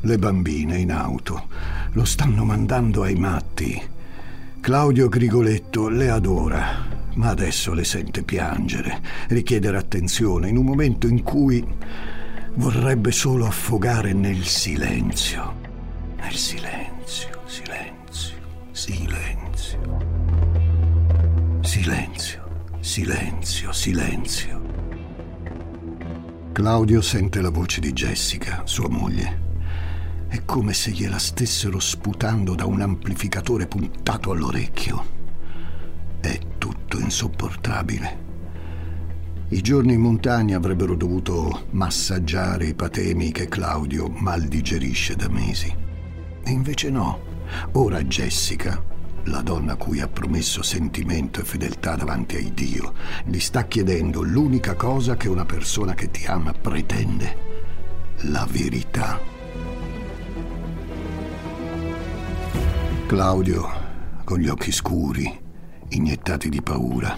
Le bambine in auto lo stanno mandando ai matti. Claudio Grigoletto le adora, ma adesso le sente piangere, richiedere attenzione in un momento in cui vorrebbe solo affogare nel silenzio. Nel silenzio, silenzio, silenzio. Silenzio, silenzio, silenzio. Claudio sente la voce di Jessica, sua moglie. È come se gliela stessero sputando da un amplificatore puntato all'orecchio. È tutto insopportabile. I giorni in montagna avrebbero dovuto massaggiare i patemi che Claudio mal digerisce da mesi. E invece no. Ora Jessica, la donna a cui ha promesso sentimento e fedeltà davanti a Dio, gli sta chiedendo l'unica cosa che una persona che ti ama pretende, la verità. Claudio, con gli occhi scuri, iniettati di paura,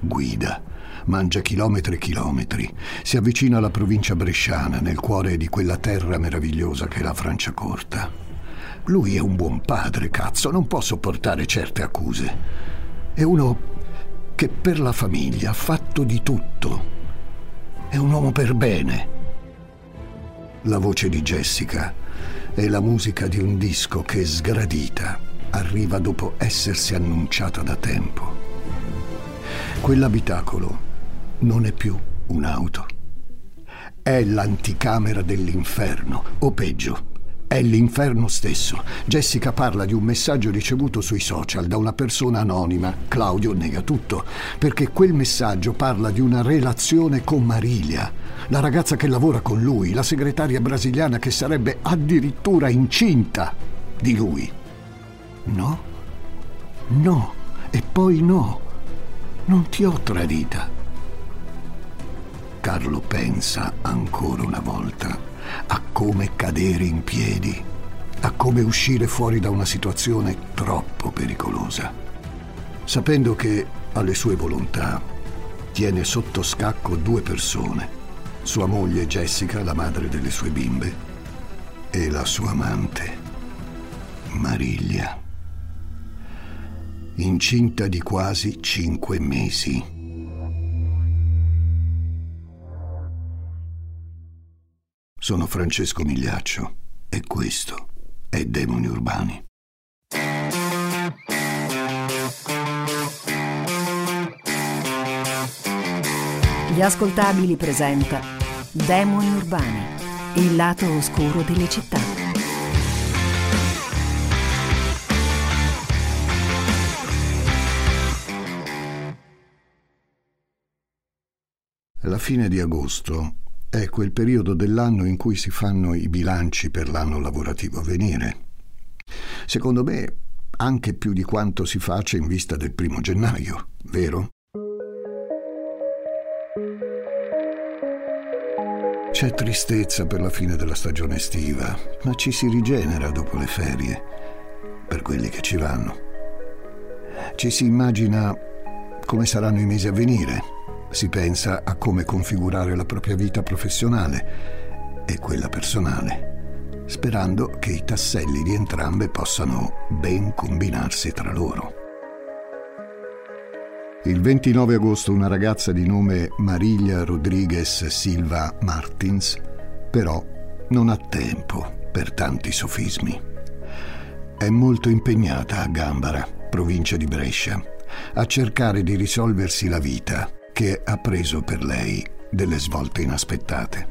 guida, mangia chilometri e chilometri, si avvicina alla provincia bresciana, nel cuore di quella terra meravigliosa che è la Franciacorta. Lui è un buon padre, cazzo, non può sopportare certe accuse. È uno che per la famiglia ha fatto di tutto. È un uomo per bene. La voce di Jessica è la musica di un disco che sgradita arriva dopo essersi annunciata da tempo. Quell'abitacolo non è più un'auto. È l'anticamera dell'inferno, o peggio, è l'inferno stesso. Jessica parla di un messaggio ricevuto sui social da una persona anonima. Claudio nega tutto, perché quel messaggio parla di una relazione con Marilia, la ragazza che lavora con lui, la segretaria brasiliana che sarebbe addirittura incinta di lui. No, no, e poi no, non ti ho tradita. Carlo pensa ancora una volta a come cadere in piedi, a come uscire fuori da una situazione troppo pericolosa, sapendo che alle sue volontà tiene sotto scacco due persone, sua moglie Jessica, la madre delle sue bimbe, e la sua amante, Mariglia incinta di quasi cinque mesi. Sono Francesco Migliaccio e questo è Demoni Urbani. Gli ascoltabili presenta Demoni Urbani, il lato oscuro delle città. La fine di agosto è quel periodo dell'anno in cui si fanno i bilanci per l'anno lavorativo a venire. Secondo me anche più di quanto si faccia in vista del primo gennaio, vero? C'è tristezza per la fine della stagione estiva, ma ci si rigenera dopo le ferie, per quelli che ci vanno. Ci si immagina come saranno i mesi a venire, si pensa a come configurare la propria vita professionale e quella personale, sperando che i tasselli di entrambe possano ben combinarsi tra loro. Il 29 agosto una ragazza di nome Mariglia Rodriguez Silva Martins però non ha tempo per tanti sofismi. È molto impegnata a Gambara, provincia di Brescia, a cercare di risolversi la vita che ha preso per lei delle svolte inaspettate.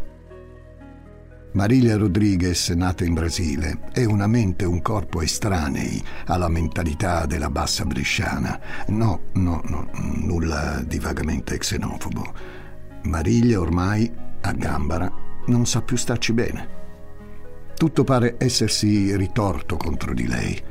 Marilia Rodriguez, nata in Brasile, è una mente e un corpo estranei alla mentalità della bassa bresciana. No, no, no, nulla di vagamente xenofobo. Marilia ormai, a Gambara, non sa più starci bene. Tutto pare essersi ritorto contro di lei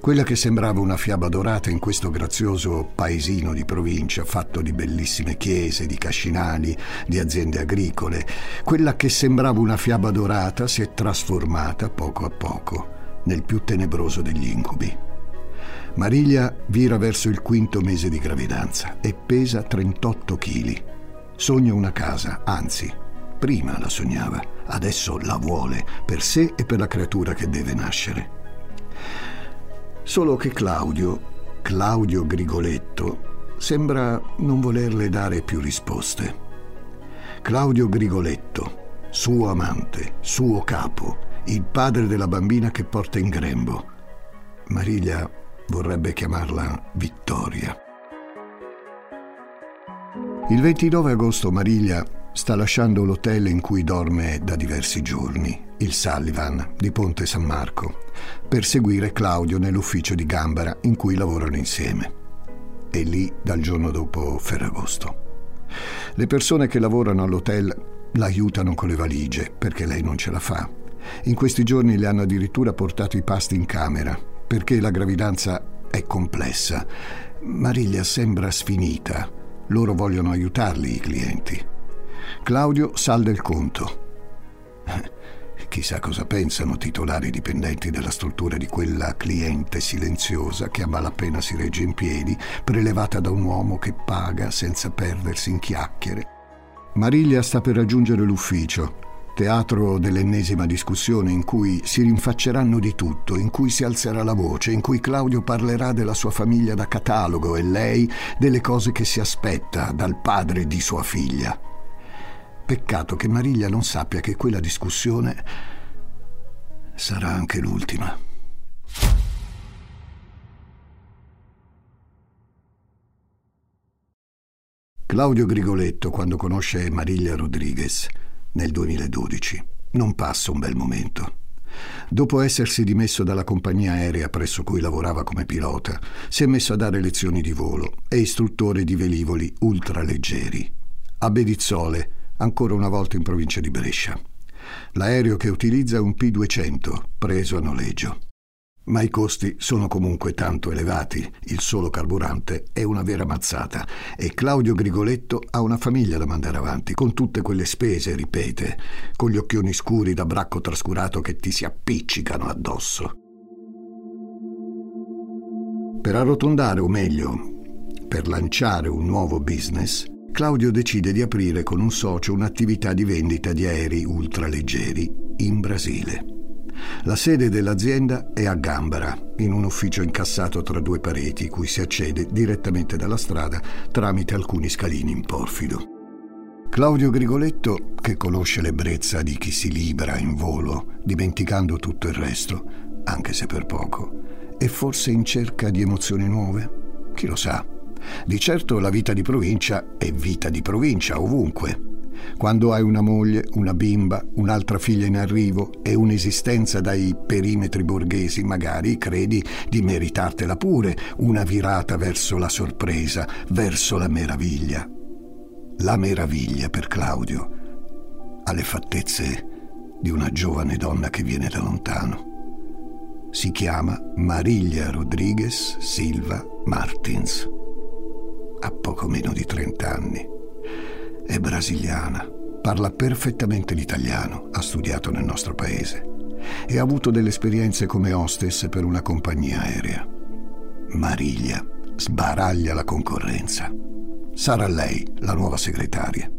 quella che sembrava una fiaba dorata in questo grazioso paesino di provincia fatto di bellissime chiese, di cascinali, di aziende agricole, quella che sembrava una fiaba dorata si è trasformata poco a poco nel più tenebroso degli incubi. Mariglia vira verso il quinto mese di gravidanza e pesa 38 kg. Sogna una casa, anzi, prima la sognava, Adesso la vuole per sé e per la creatura che deve nascere. Solo che Claudio, Claudio Grigoletto, sembra non volerle dare più risposte. Claudio Grigoletto, suo amante, suo capo, il padre della bambina che porta in grembo. Mariglia vorrebbe chiamarla Vittoria. Il 29 agosto Mariglia sta lasciando l'hotel in cui dorme da diversi giorni, il Sullivan di Ponte San Marco, per seguire Claudio nell'ufficio di Gambara in cui lavorano insieme. E lì dal giorno dopo Ferragosto. Le persone che lavorano all'hotel l'aiutano con le valigie perché lei non ce la fa. In questi giorni le hanno addirittura portato i pasti in camera perché la gravidanza è complessa. Mariglia sembra sfinita. Loro vogliono aiutarli, i clienti. Claudio salda il conto. Chissà cosa pensano titolari dipendenti della struttura di quella cliente silenziosa che a malapena si regge in piedi, prelevata da un uomo che paga senza perdersi in chiacchiere. Mariglia sta per raggiungere l'ufficio, teatro dell'ennesima discussione in cui si rinfacceranno di tutto, in cui si alzerà la voce, in cui Claudio parlerà della sua famiglia da catalogo e lei delle cose che si aspetta dal padre di sua figlia. Peccato che Mariglia non sappia che quella discussione sarà anche l'ultima. Claudio Grigoletto, quando conosce Mariglia Rodriguez nel 2012, non passa un bel momento. Dopo essersi dimesso dalla compagnia aerea presso cui lavorava come pilota, si è messo a dare lezioni di volo e istruttore di velivoli ultraleggeri. A Bedizzole, ancora una volta in provincia di Brescia. L'aereo che utilizza è un P200, preso a noleggio. Ma i costi sono comunque tanto elevati, il solo carburante è una vera mazzata e Claudio Grigoletto ha una famiglia da mandare avanti, con tutte quelle spese, ripete, con gli occhioni scuri da bracco trascurato che ti si appiccicano addosso. Per arrotondare, o meglio, per lanciare un nuovo business, Claudio decide di aprire con un socio un'attività di vendita di aerei ultraleggeri in Brasile. La sede dell'azienda è a Gambara, in un ufficio incassato tra due pareti, cui si accede direttamente dalla strada tramite alcuni scalini in porfido. Claudio Grigoletto, che conosce l'ebbrezza di chi si libera in volo, dimenticando tutto il resto, anche se per poco, è forse in cerca di emozioni nuove? Chi lo sa? Di certo la vita di provincia è vita di provincia ovunque. Quando hai una moglie, una bimba, un'altra figlia in arrivo e un'esistenza dai perimetri borghesi, magari credi di meritartela pure una virata verso la sorpresa, verso la meraviglia. La meraviglia per Claudio ha le fattezze di una giovane donna che viene da lontano. Si chiama Mariglia Rodriguez Silva Martins poco meno di 30 anni. È brasiliana, parla perfettamente l'italiano, ha studiato nel nostro paese e ha avuto delle esperienze come hostess per una compagnia aerea. Mariglia sbaraglia la concorrenza. Sarà lei la nuova segretaria.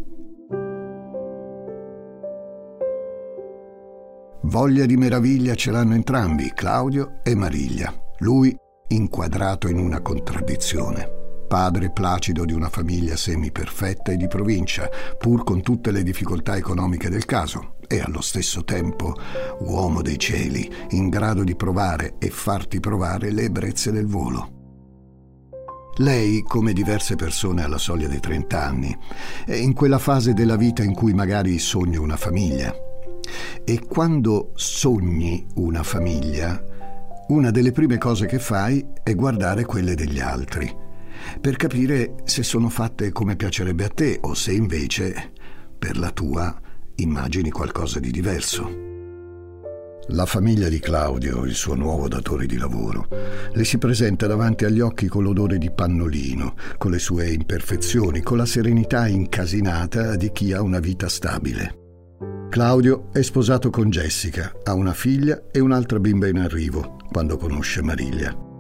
Voglia di meraviglia ce l'hanno entrambi, Claudio e Mariglia. Lui inquadrato in una contraddizione padre placido di una famiglia semi-perfetta e di provincia, pur con tutte le difficoltà economiche del caso, e allo stesso tempo uomo dei cieli, in grado di provare e farti provare le ebbrezze del volo. Lei, come diverse persone alla soglia dei 30 anni, è in quella fase della vita in cui magari sogna una famiglia. E quando sogni una famiglia, una delle prime cose che fai è guardare quelle degli altri per capire se sono fatte come piacerebbe a te o se invece, per la tua, immagini qualcosa di diverso. La famiglia di Claudio, il suo nuovo datore di lavoro, le si presenta davanti agli occhi con l'odore di pannolino, con le sue imperfezioni, con la serenità incasinata di chi ha una vita stabile. Claudio è sposato con Jessica, ha una figlia e un'altra bimba in arrivo quando conosce Mariglia.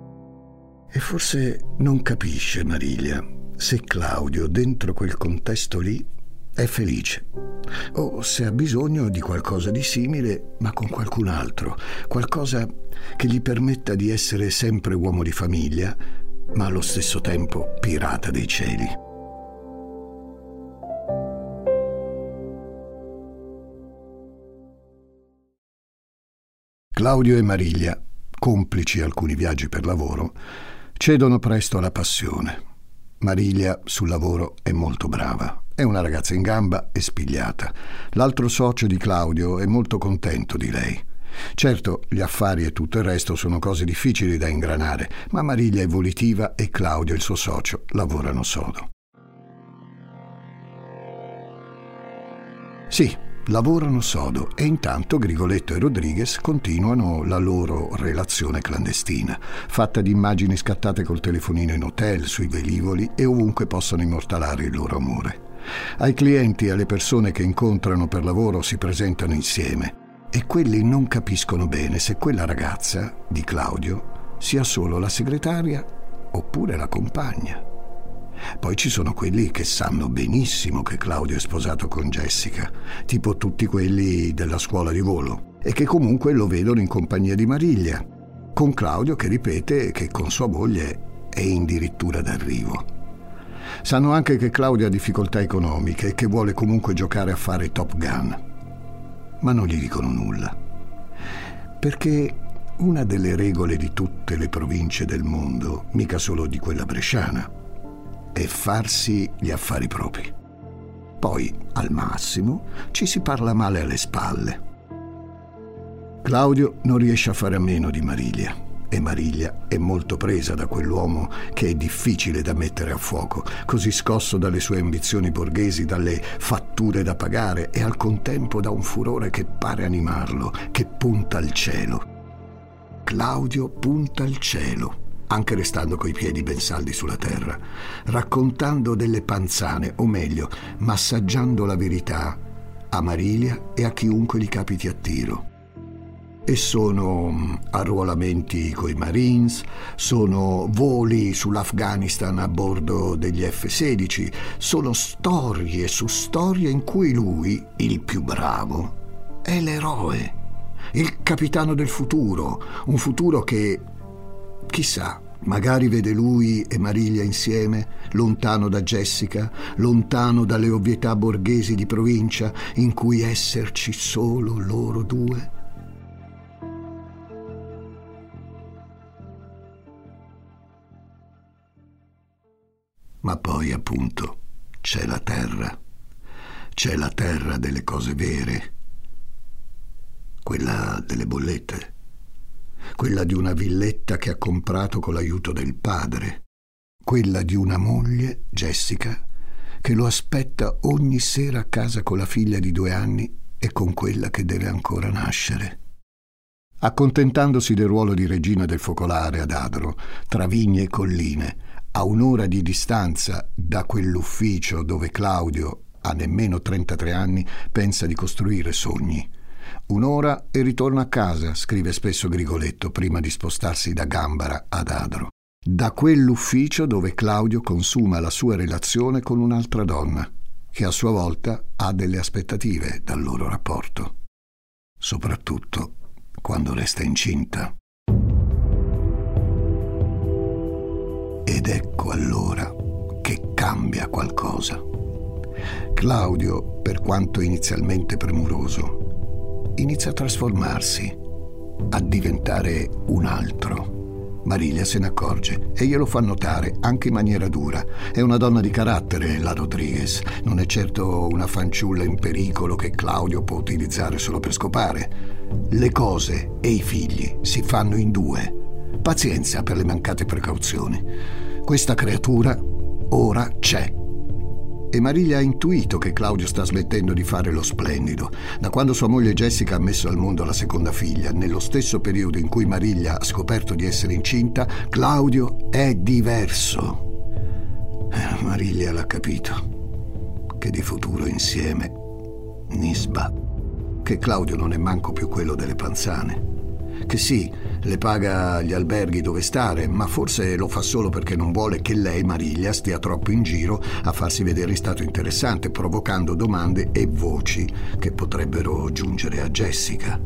E forse non capisce Mariglia se Claudio, dentro quel contesto lì, è felice. o se ha bisogno di qualcosa di simile ma con qualcun altro, qualcosa che gli permetta di essere sempre uomo di famiglia, ma allo stesso tempo pirata dei cieli. Claudio e Mariglia, complici alcuni viaggi per lavoro, cedono presto alla passione. Mariglia sul lavoro è molto brava, è una ragazza in gamba e spigliata. L'altro socio di Claudio è molto contento di lei. Certo, gli affari e tutto il resto sono cose difficili da ingranare, ma Mariglia è volitiva e Claudio, il suo socio, lavorano sodo. Sì, lavorano sodo e intanto Grigoletto e Rodriguez continuano la loro relazione clandestina, fatta di immagini scattate col telefonino in hotel, sui velivoli e ovunque possano immortalare il loro amore. Ai clienti e alle persone che incontrano per lavoro si presentano insieme e quelli non capiscono bene se quella ragazza di Claudio sia solo la segretaria oppure la compagna. Poi ci sono quelli che sanno benissimo che Claudio è sposato con Jessica, tipo tutti quelli della scuola di volo, e che comunque lo vedono in compagnia di Mariglia, con Claudio che ripete che con sua moglie è addirittura d'arrivo. Sanno anche che Claudio ha difficoltà economiche e che vuole comunque giocare a fare Top Gun ma non gli dicono nulla. Perché una delle regole di tutte le province del mondo, mica solo di quella bresciana, è farsi gli affari propri. Poi, al massimo, ci si parla male alle spalle. Claudio non riesce a fare a meno di Mariglia e Mariglia è molto presa da quell'uomo che è difficile da mettere a fuoco, così scosso dalle sue ambizioni borghesi, dalle fatture da pagare e al contempo da un furore che pare animarlo, che punta al cielo. Claudio punta al cielo, anche restando coi piedi ben saldi sulla terra, raccontando delle panzane, o meglio, massaggiando la verità a Marilia e a chiunque gli capiti a tiro. E sono mm, arruolamenti coi Marines, sono voli sull'Afghanistan a bordo degli F-16, sono storie su storie in cui lui, il più bravo, è l'eroe, il capitano del futuro, un futuro che, chissà, Magari vede lui e Mariglia insieme, lontano da Jessica, lontano dalle ovvietà borghesi di provincia in cui esserci solo loro due. Ma poi, appunto, c'è la terra. C'è la terra delle cose vere. Quella delle bollette. Quella di una villetta che ha comprato con l'aiuto del padre. Quella di una moglie, Jessica, che lo aspetta ogni sera a casa con la figlia di due anni e con quella che deve ancora nascere. Accontentandosi del ruolo di regina del focolare ad Adro, tra vigne e colline, a un'ora di distanza da quell'ufficio dove Claudio, a nemmeno 33 anni, pensa di costruire sogni. Un'ora e ritorno a casa, scrive spesso Grigoletto prima di spostarsi da Gambara ad Adro. Da quell'ufficio dove Claudio consuma la sua relazione con un'altra donna, che a sua volta ha delle aspettative dal loro rapporto. Soprattutto quando resta incinta. Ed ecco allora che cambia qualcosa. Claudio, per quanto inizialmente premuroso, inizia a trasformarsi, a diventare un altro. Mariglia se ne accorge e glielo fa notare anche in maniera dura. È una donna di carattere, la Rodriguez. Non è certo una fanciulla in pericolo che Claudio può utilizzare solo per scopare. Le cose e i figli si fanno in due Pazienza per le mancate precauzioni. Questa creatura ora c'è. E Mariglia ha intuito che Claudio sta smettendo di fare lo splendido. Da quando sua moglie Jessica ha messo al mondo la seconda figlia, nello stesso periodo in cui Mariglia ha scoperto di essere incinta, Claudio è diverso. Eh, Mariglia l'ha capito. Che di futuro insieme, Nisba. Che Claudio non è manco più quello delle panzane che sì, le paga gli alberghi dove stare, ma forse lo fa solo perché non vuole che lei, Mariglia, stia troppo in giro a farsi vedere in stato interessante, provocando domande e voci che potrebbero giungere a Jessica.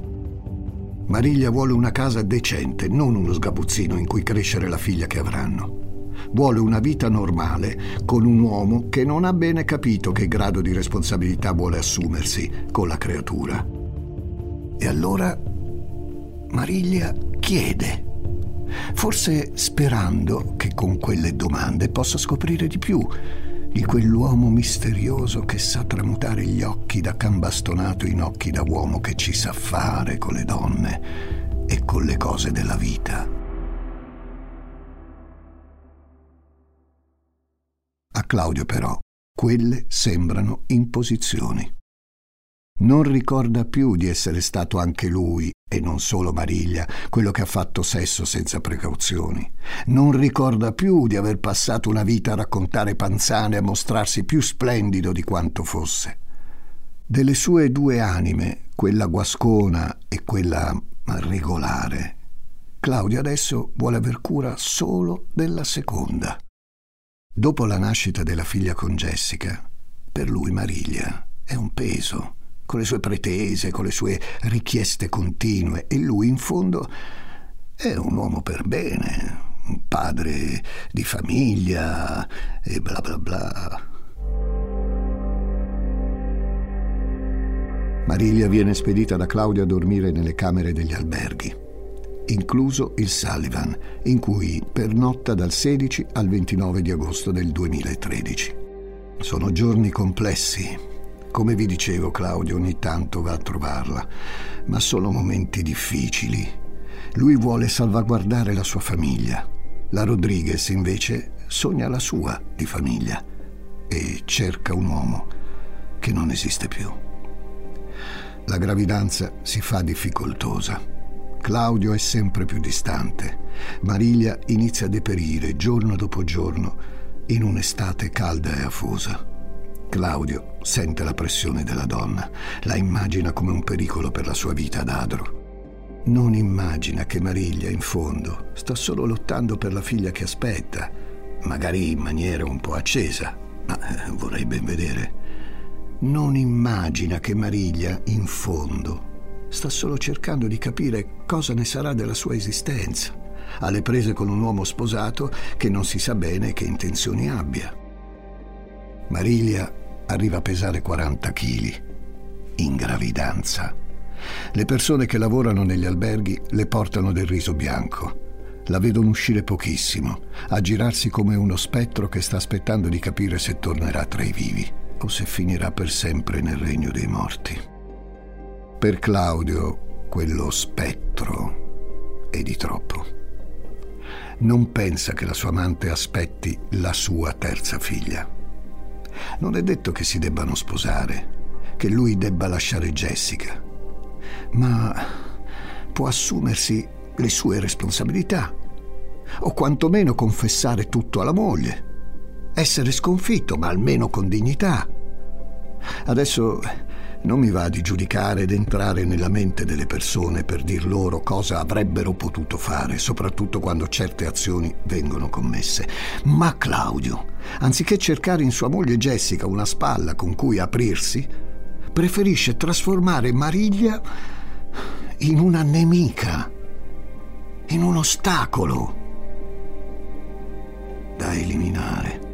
Mariglia vuole una casa decente, non uno sgabuzzino in cui crescere la figlia che avranno. Vuole una vita normale con un uomo che non ha bene capito che grado di responsabilità vuole assumersi con la creatura. E allora Mariglia chiede, forse sperando che con quelle domande possa scoprire di più di quell'uomo misterioso che sa tramutare gli occhi da cambastonato in occhi da uomo che ci sa fare con le donne e con le cose della vita. A Claudio però quelle sembrano imposizioni. Non ricorda più di essere stato anche lui, e non solo Mariglia, quello che ha fatto sesso senza precauzioni. Non ricorda più di aver passato una vita a raccontare panzane e a mostrarsi più splendido di quanto fosse. Delle sue due anime, quella guascona e quella regolare, Claudio adesso vuole aver cura solo della seconda. Dopo la nascita della figlia con Jessica, per lui Mariglia è un peso con le sue pretese, con le sue richieste continue, e lui in fondo è un uomo per bene, un padre di famiglia e bla bla bla. Mariglia viene spedita da Claudio a dormire nelle camere degli alberghi, incluso il Sullivan, in cui pernotta dal 16 al 29 di agosto del 2013. Sono giorni complessi, come vi dicevo, Claudio ogni tanto va a trovarla, ma sono momenti difficili. Lui vuole salvaguardare la sua famiglia. La Rodriguez invece sogna la sua di famiglia e cerca un uomo che non esiste più. La gravidanza si fa difficoltosa. Claudio è sempre più distante. Mariglia inizia a deperire giorno dopo giorno in un'estate calda e afosa. Claudio sente la pressione della donna, la immagina come un pericolo per la sua vita ad Adro. Non immagina che Mariglia, in fondo, sta solo lottando per la figlia che aspetta, magari in maniera un po' accesa, ma eh, vorrei ben vedere. Non immagina che Mariglia, in fondo, sta solo cercando di capire cosa ne sarà della sua esistenza, alle prese con un uomo sposato che non si sa bene che intenzioni abbia. Mariglia arriva a pesare 40 kg, in gravidanza. Le persone che lavorano negli alberghi le portano del riso bianco. La vedono uscire pochissimo, a girarsi come uno spettro che sta aspettando di capire se tornerà tra i vivi o se finirà per sempre nel regno dei morti. Per Claudio, quello spettro è di troppo. Non pensa che la sua amante aspetti la sua terza figlia. Non è detto che si debbano sposare, che lui debba lasciare Jessica, ma può assumersi le sue responsabilità, o quantomeno confessare tutto alla moglie, essere sconfitto, ma almeno con dignità. Adesso non mi va di giudicare ed entrare nella mente delle persone per dir loro cosa avrebbero potuto fare, soprattutto quando certe azioni vengono commesse. Ma Claudio, anziché cercare in sua moglie Jessica una spalla con cui aprirsi, preferisce trasformare Mariglia in una nemica, in un ostacolo da eliminare.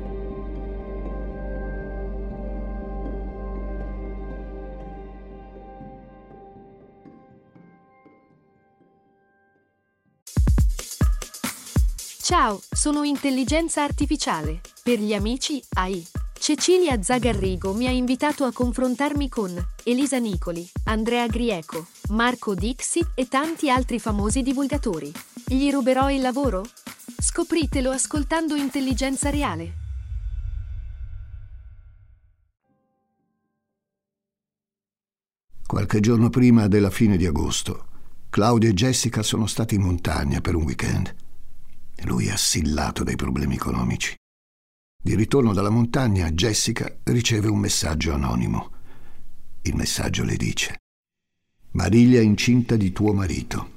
Ciao, sono intelligenza artificiale. Per gli amici AI. Cecilia Zagarrigo mi ha invitato a confrontarmi con Elisa Nicoli, Andrea Grieco, Marco Dixit e tanti altri famosi divulgatori. Gli ruberò il lavoro? Scopritelo ascoltando Intelligenza Reale. Qualche giorno prima della fine di agosto, Claudio e Jessica sono stati in montagna per un weekend. Lui è assillato dai problemi economici. Di ritorno dalla montagna, Jessica riceve un messaggio anonimo. Il messaggio le dice: Mariglia è incinta di tuo marito.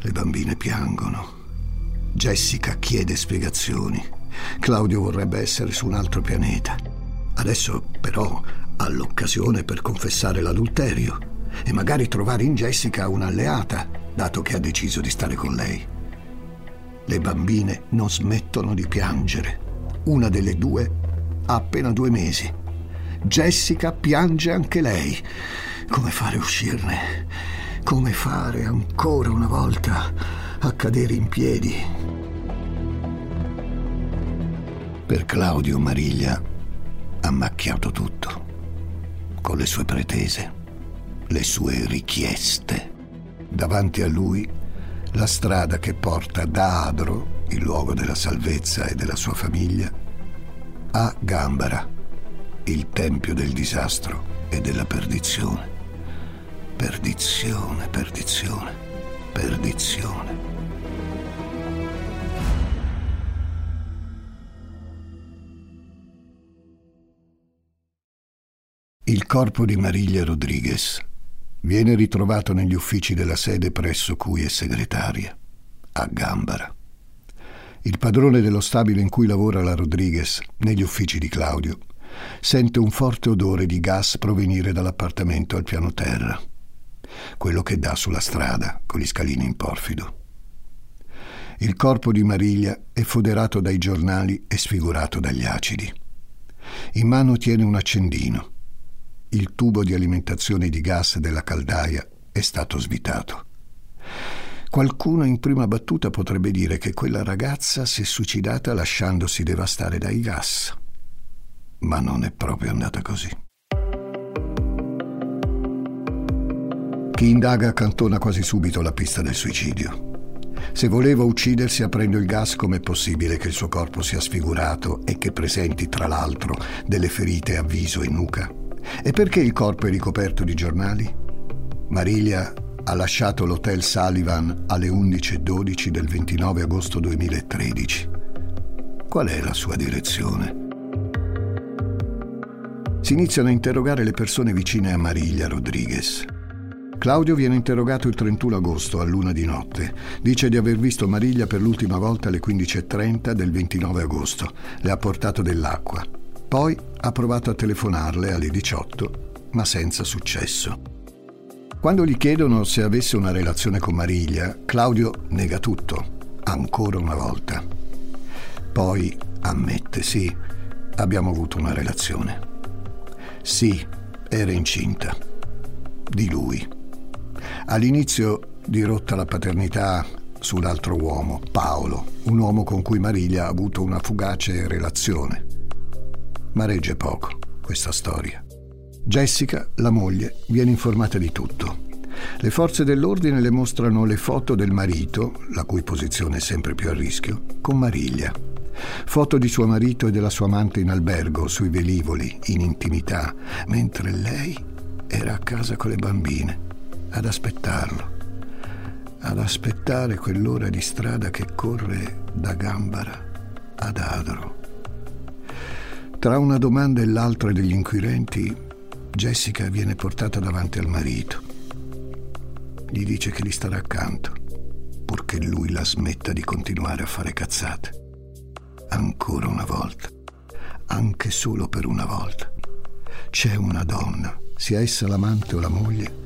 Le bambine piangono. Jessica chiede spiegazioni. Claudio vorrebbe essere su un altro pianeta. Adesso però ha l'occasione per confessare l'adulterio e magari trovare in Jessica un'alleata, dato che ha deciso di stare con lei. Le bambine non smettono di piangere. Una delle due ha appena due mesi. Jessica piange anche lei. Come fare a uscirne? Come fare ancora una volta a cadere in piedi? Per Claudio Mariglia ha macchiato tutto, con le sue pretese, le sue richieste. Davanti a lui la strada che porta da Adro, il luogo della salvezza e della sua famiglia, a Gambara, il tempio del disastro e della perdizione. Perdizione, perdizione, perdizione. Il corpo di Mariglia Rodriguez viene ritrovato negli uffici della sede presso cui è segretaria, a Gambara. Il padrone dello stabile in cui lavora la Rodriguez, negli uffici di Claudio, sente un forte odore di gas provenire dall'appartamento al piano terra, quello che dà sulla strada con gli scalini in porfido. Il corpo di Mariglia è foderato dai giornali e sfigurato dagli acidi. In mano tiene un accendino il tubo di alimentazione di gas della caldaia è stato svitato. Qualcuno in prima battuta potrebbe dire che quella ragazza si è suicidata lasciandosi devastare dai gas. Ma non è proprio andata così. Chi indaga accantona quasi subito la pista del suicidio. Se voleva uccidersi aprendo il gas, com'è possibile che il suo corpo sia sfigurato e che presenti, tra l'altro, delle ferite a viso e nuca? E perché il corpo è ricoperto di giornali? Marilia ha lasciato l'hotel Sullivan alle 11.12 del 29 agosto 2013. Qual è la sua direzione? Si iniziano a interrogare le persone vicine a Mariglia Rodriguez. Claudio viene interrogato il 31 agosto a luna di notte. Dice di aver visto Mariglia per l'ultima volta alle 15.30 del 29 agosto. Le ha portato dell'acqua. Poi ha provato a telefonarle alle 18, ma senza successo. Quando gli chiedono se avesse una relazione con Mariglia, Claudio nega tutto, ancora una volta. Poi ammette, sì, abbiamo avuto una relazione. Sì, era incinta. Di lui. All'inizio dirotta la paternità sull'altro uomo, Paolo, un uomo con cui Mariglia ha avuto una fugace relazione ma regge poco questa storia. Jessica, la moglie, viene informata di tutto. Le forze dell'ordine le mostrano le foto del marito, la cui posizione è sempre più a rischio, con Mariglia. Foto di suo marito e della sua amante in albergo, sui velivoli, in intimità, mentre lei era a casa con le bambine, ad aspettarlo, ad aspettare quell'ora di strada che corre da Gambara ad Adro. Tra una domanda e l'altra degli inquirenti, Jessica viene portata davanti al marito. Gli dice che gli starà accanto, purché lui la smetta di continuare a fare cazzate. Ancora una volta, anche solo per una volta. C'è una donna, sia essa l'amante o la moglie,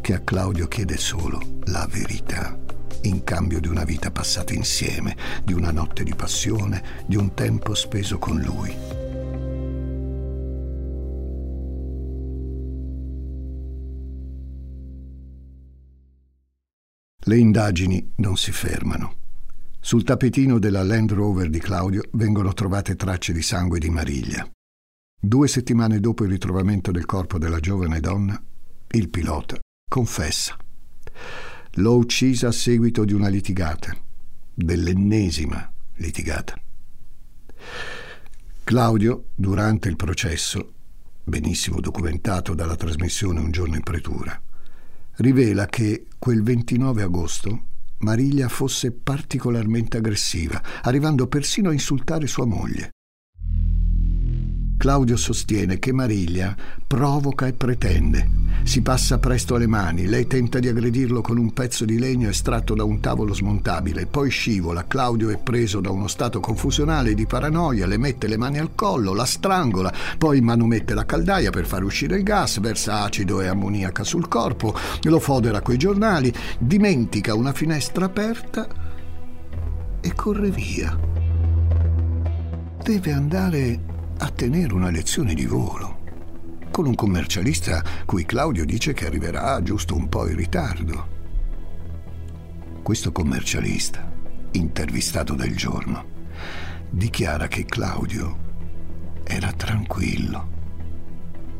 che a Claudio chiede solo la verità in cambio di una vita passata insieme, di una notte di passione, di un tempo speso con lui. Le indagini non si fermano. Sul tappetino della Land Rover di Claudio vengono trovate tracce di sangue di Mariglia. Due settimane dopo il ritrovamento del corpo della giovane donna, il pilota confessa. L'ho uccisa a seguito di una litigata, dell'ennesima litigata. Claudio, durante il processo, benissimo documentato dalla trasmissione Un giorno in pretura, rivela che quel 29 agosto Mariglia fosse particolarmente aggressiva, arrivando persino a insultare sua moglie. Claudio sostiene che Mariglia provoca e pretende. Si passa presto alle mani, lei tenta di aggredirlo con un pezzo di legno estratto da un tavolo smontabile, poi scivola, Claudio è preso da uno stato confusionale di paranoia, le mette le mani al collo, la strangola, poi manomette la caldaia per far uscire il gas, versa acido e ammoniaca sul corpo, lo fodera coi giornali, dimentica una finestra aperta e corre via. Deve andare a tenere una lezione di volo con un commercialista cui Claudio dice che arriverà giusto un po' in ritardo. Questo commercialista, intervistato del giorno, dichiara che Claudio era tranquillo,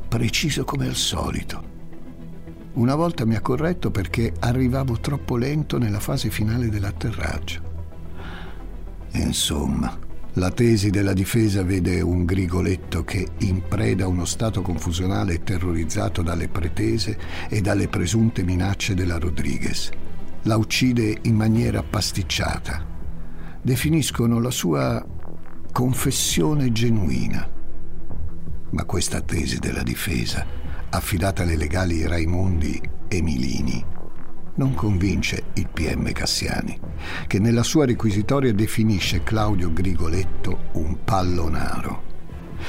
preciso come al solito. Una volta mi ha corretto perché arrivavo troppo lento nella fase finale dell'atterraggio. Insomma, la tesi della difesa vede un Grigoletto che, in preda a uno stato confusionale e terrorizzato dalle pretese e dalle presunte minacce della Rodriguez, la uccide in maniera pasticciata. Definiscono la sua confessione genuina. Ma questa tesi della difesa, affidata alle legali Raimondi e Milini, non convince il PM Cassiani, che nella sua requisitoria definisce Claudio Grigoletto un pallonaro.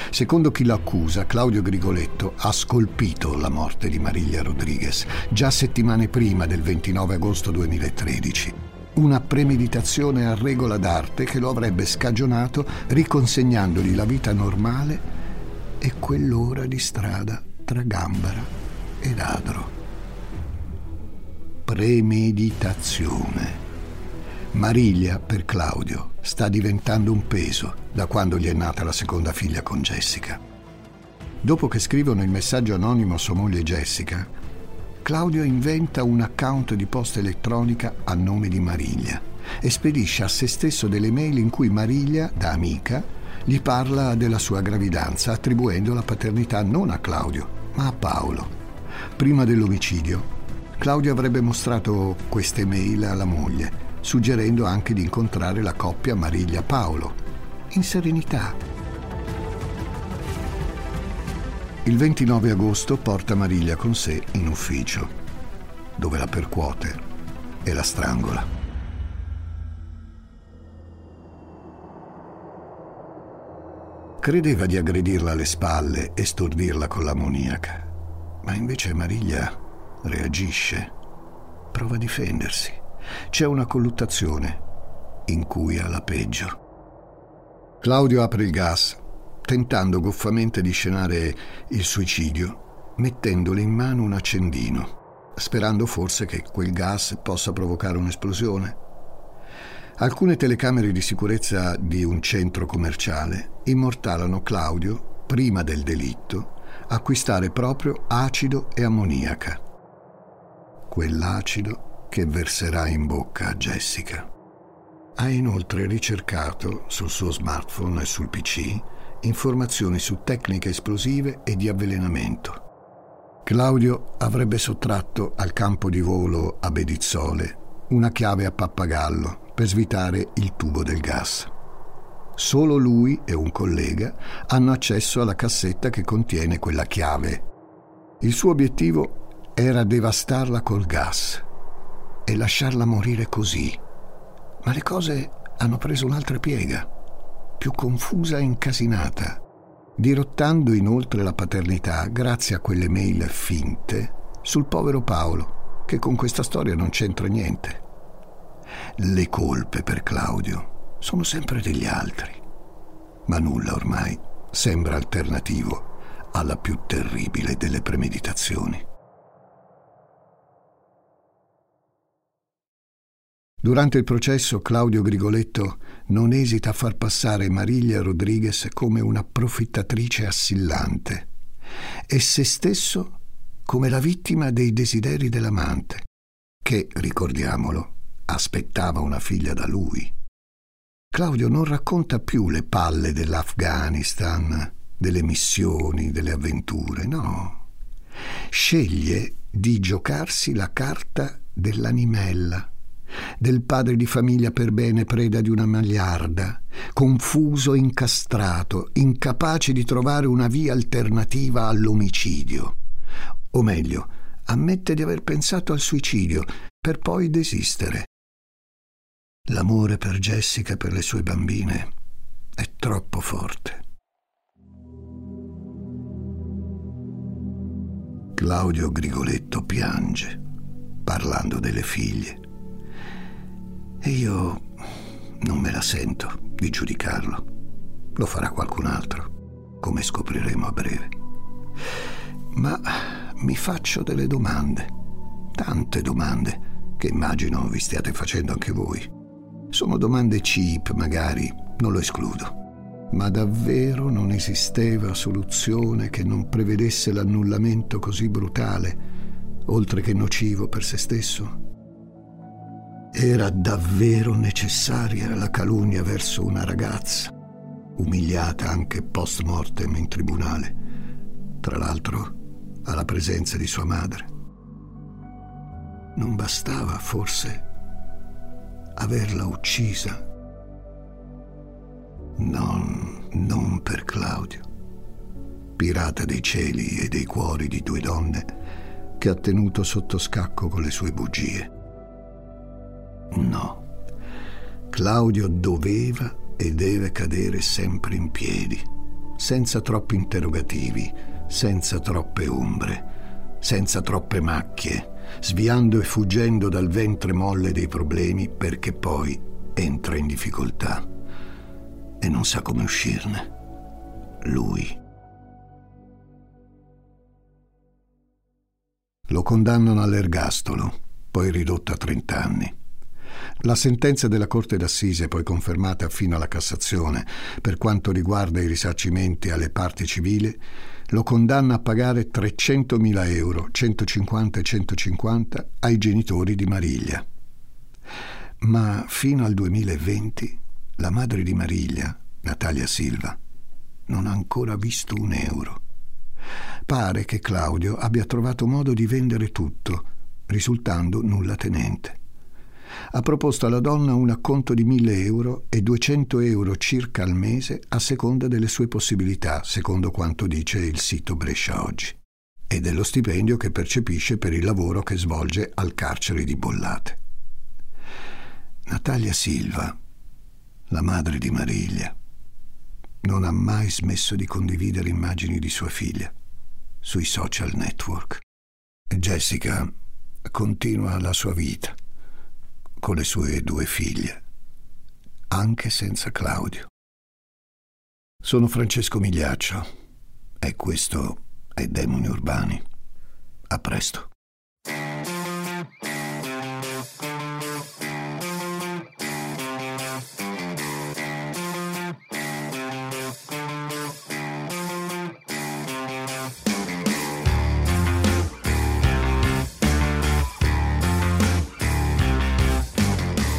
Secondo chi lo accusa, Claudio Grigoletto ha scolpito la morte di Mariglia Rodriguez già settimane prima del 29 agosto 2013. Una premeditazione a regola d'arte che lo avrebbe scagionato riconsegnandogli la vita normale e quell'ora di strada tra Gambara ed Adro premeditazione. Mariglia, per Claudio, sta diventando un peso da quando gli è nata la seconda figlia con Jessica. Dopo che scrivono il messaggio anonimo a sua moglie Jessica, Claudio inventa un account di posta elettronica a nome di Mariglia e spedisce a se stesso delle mail in cui Mariglia, da amica, gli parla della sua gravidanza, attribuendo la paternità non a Claudio, ma a Paolo. Prima dell'omicidio, Claudio avrebbe mostrato queste mail alla moglie, suggerendo anche di incontrare la coppia Mariglia-Paolo, in serenità. Il 29 agosto porta Mariglia con sé in ufficio, dove la percuote e la strangola. Credeva di aggredirla alle spalle e stordirla con l'ammoniaca, ma invece Mariglia reagisce, prova a difendersi. C'è una colluttazione in cui ha la peggio. Claudio apre il gas, tentando goffamente di scenare il suicidio, mettendole in mano un accendino, sperando forse che quel gas possa provocare un'esplosione. Alcune telecamere di sicurezza di un centro commerciale immortalano Claudio, prima del delitto, acquistare proprio acido e ammoniaca quell'acido che verserà in bocca a Jessica. Ha inoltre ricercato sul suo smartphone e sul PC informazioni su tecniche esplosive e di avvelenamento. Claudio avrebbe sottratto al campo di volo a Bedizzole una chiave a pappagallo per svitare il tubo del gas. Solo lui e un collega hanno accesso alla cassetta che contiene quella chiave. Il suo obiettivo era devastarla col gas e lasciarla morire così. Ma le cose hanno preso un'altra piega, più confusa e incasinata, dirottando inoltre la paternità grazie a quelle mail finte sul povero Paolo, che con questa storia non c'entra niente. Le colpe per Claudio sono sempre degli altri, ma nulla ormai sembra alternativo alla più terribile delle premeditazioni. Durante il processo Claudio Grigoletto non esita a far passare Mariglia Rodriguez come una profittatrice assillante e se stesso come la vittima dei desideri dell'amante, che, ricordiamolo, aspettava una figlia da lui. Claudio non racconta più le palle dell'Afghanistan, delle missioni, delle avventure, no. Sceglie di giocarsi la carta dell'animella del padre di famiglia per bene preda di una magliarda, confuso e incastrato, incapace di trovare una via alternativa all'omicidio. O meglio, ammette di aver pensato al suicidio per poi desistere. L'amore per Jessica e per le sue bambine è troppo forte. Claudio Grigoletto piange, parlando delle figlie. E io non me la sento di giudicarlo. Lo farà qualcun altro, come scopriremo a breve. Ma mi faccio delle domande, tante domande, che immagino vi stiate facendo anche voi. Sono domande cheap, magari, non lo escludo ma davvero non esisteva soluzione che non prevedesse l'annullamento così brutale, oltre che nocivo per se stesso? Era davvero necessaria la calunnia verso una ragazza, umiliata anche post mortem in tribunale, tra l'altro alla presenza di sua madre? Non bastava forse averla uccisa Non, non per Claudio, pirata dei cieli e dei cuori di due donne che ha tenuto sotto scacco con le sue bugie. No, Claudio doveva e deve cadere sempre in piedi, senza troppi interrogativi, senza troppe ombre, senza troppe macchie, sviando e fuggendo dal ventre molle dei problemi perché poi entra in difficoltà e non sa come uscirne. Lui. Lo condannano all'ergastolo, poi ridotto a 30 anni. La sentenza della Corte d'Assise, poi confermata fino alla Cassazione, per quanto riguarda i risarcimenti alle parti civili, lo condanna a pagare 300.000 euro, 150 e 150, ai genitori di Mariglia. Ma fino al 2020 la madre di Mariglia, Natalia Silva, non ha ancora visto un euro. Pare che Claudio abbia trovato modo di vendere tutto, risultando nulla tenente. Ha proposto alla donna un acconto di 1000 euro e 200 euro circa al mese a seconda delle sue possibilità, secondo quanto dice il sito Brescia Oggi, e dello stipendio che percepisce per il lavoro che svolge al carcere di Bollate. Natalia Silva la madre di Mariglia, non ha mai smesso di condividere immagini di sua figlia sui social network. Jessica continua la sua vita con le sue due figlie, anche senza Claudio. Sono Francesco Migliaccio e questo è Demoni Urbani. A presto.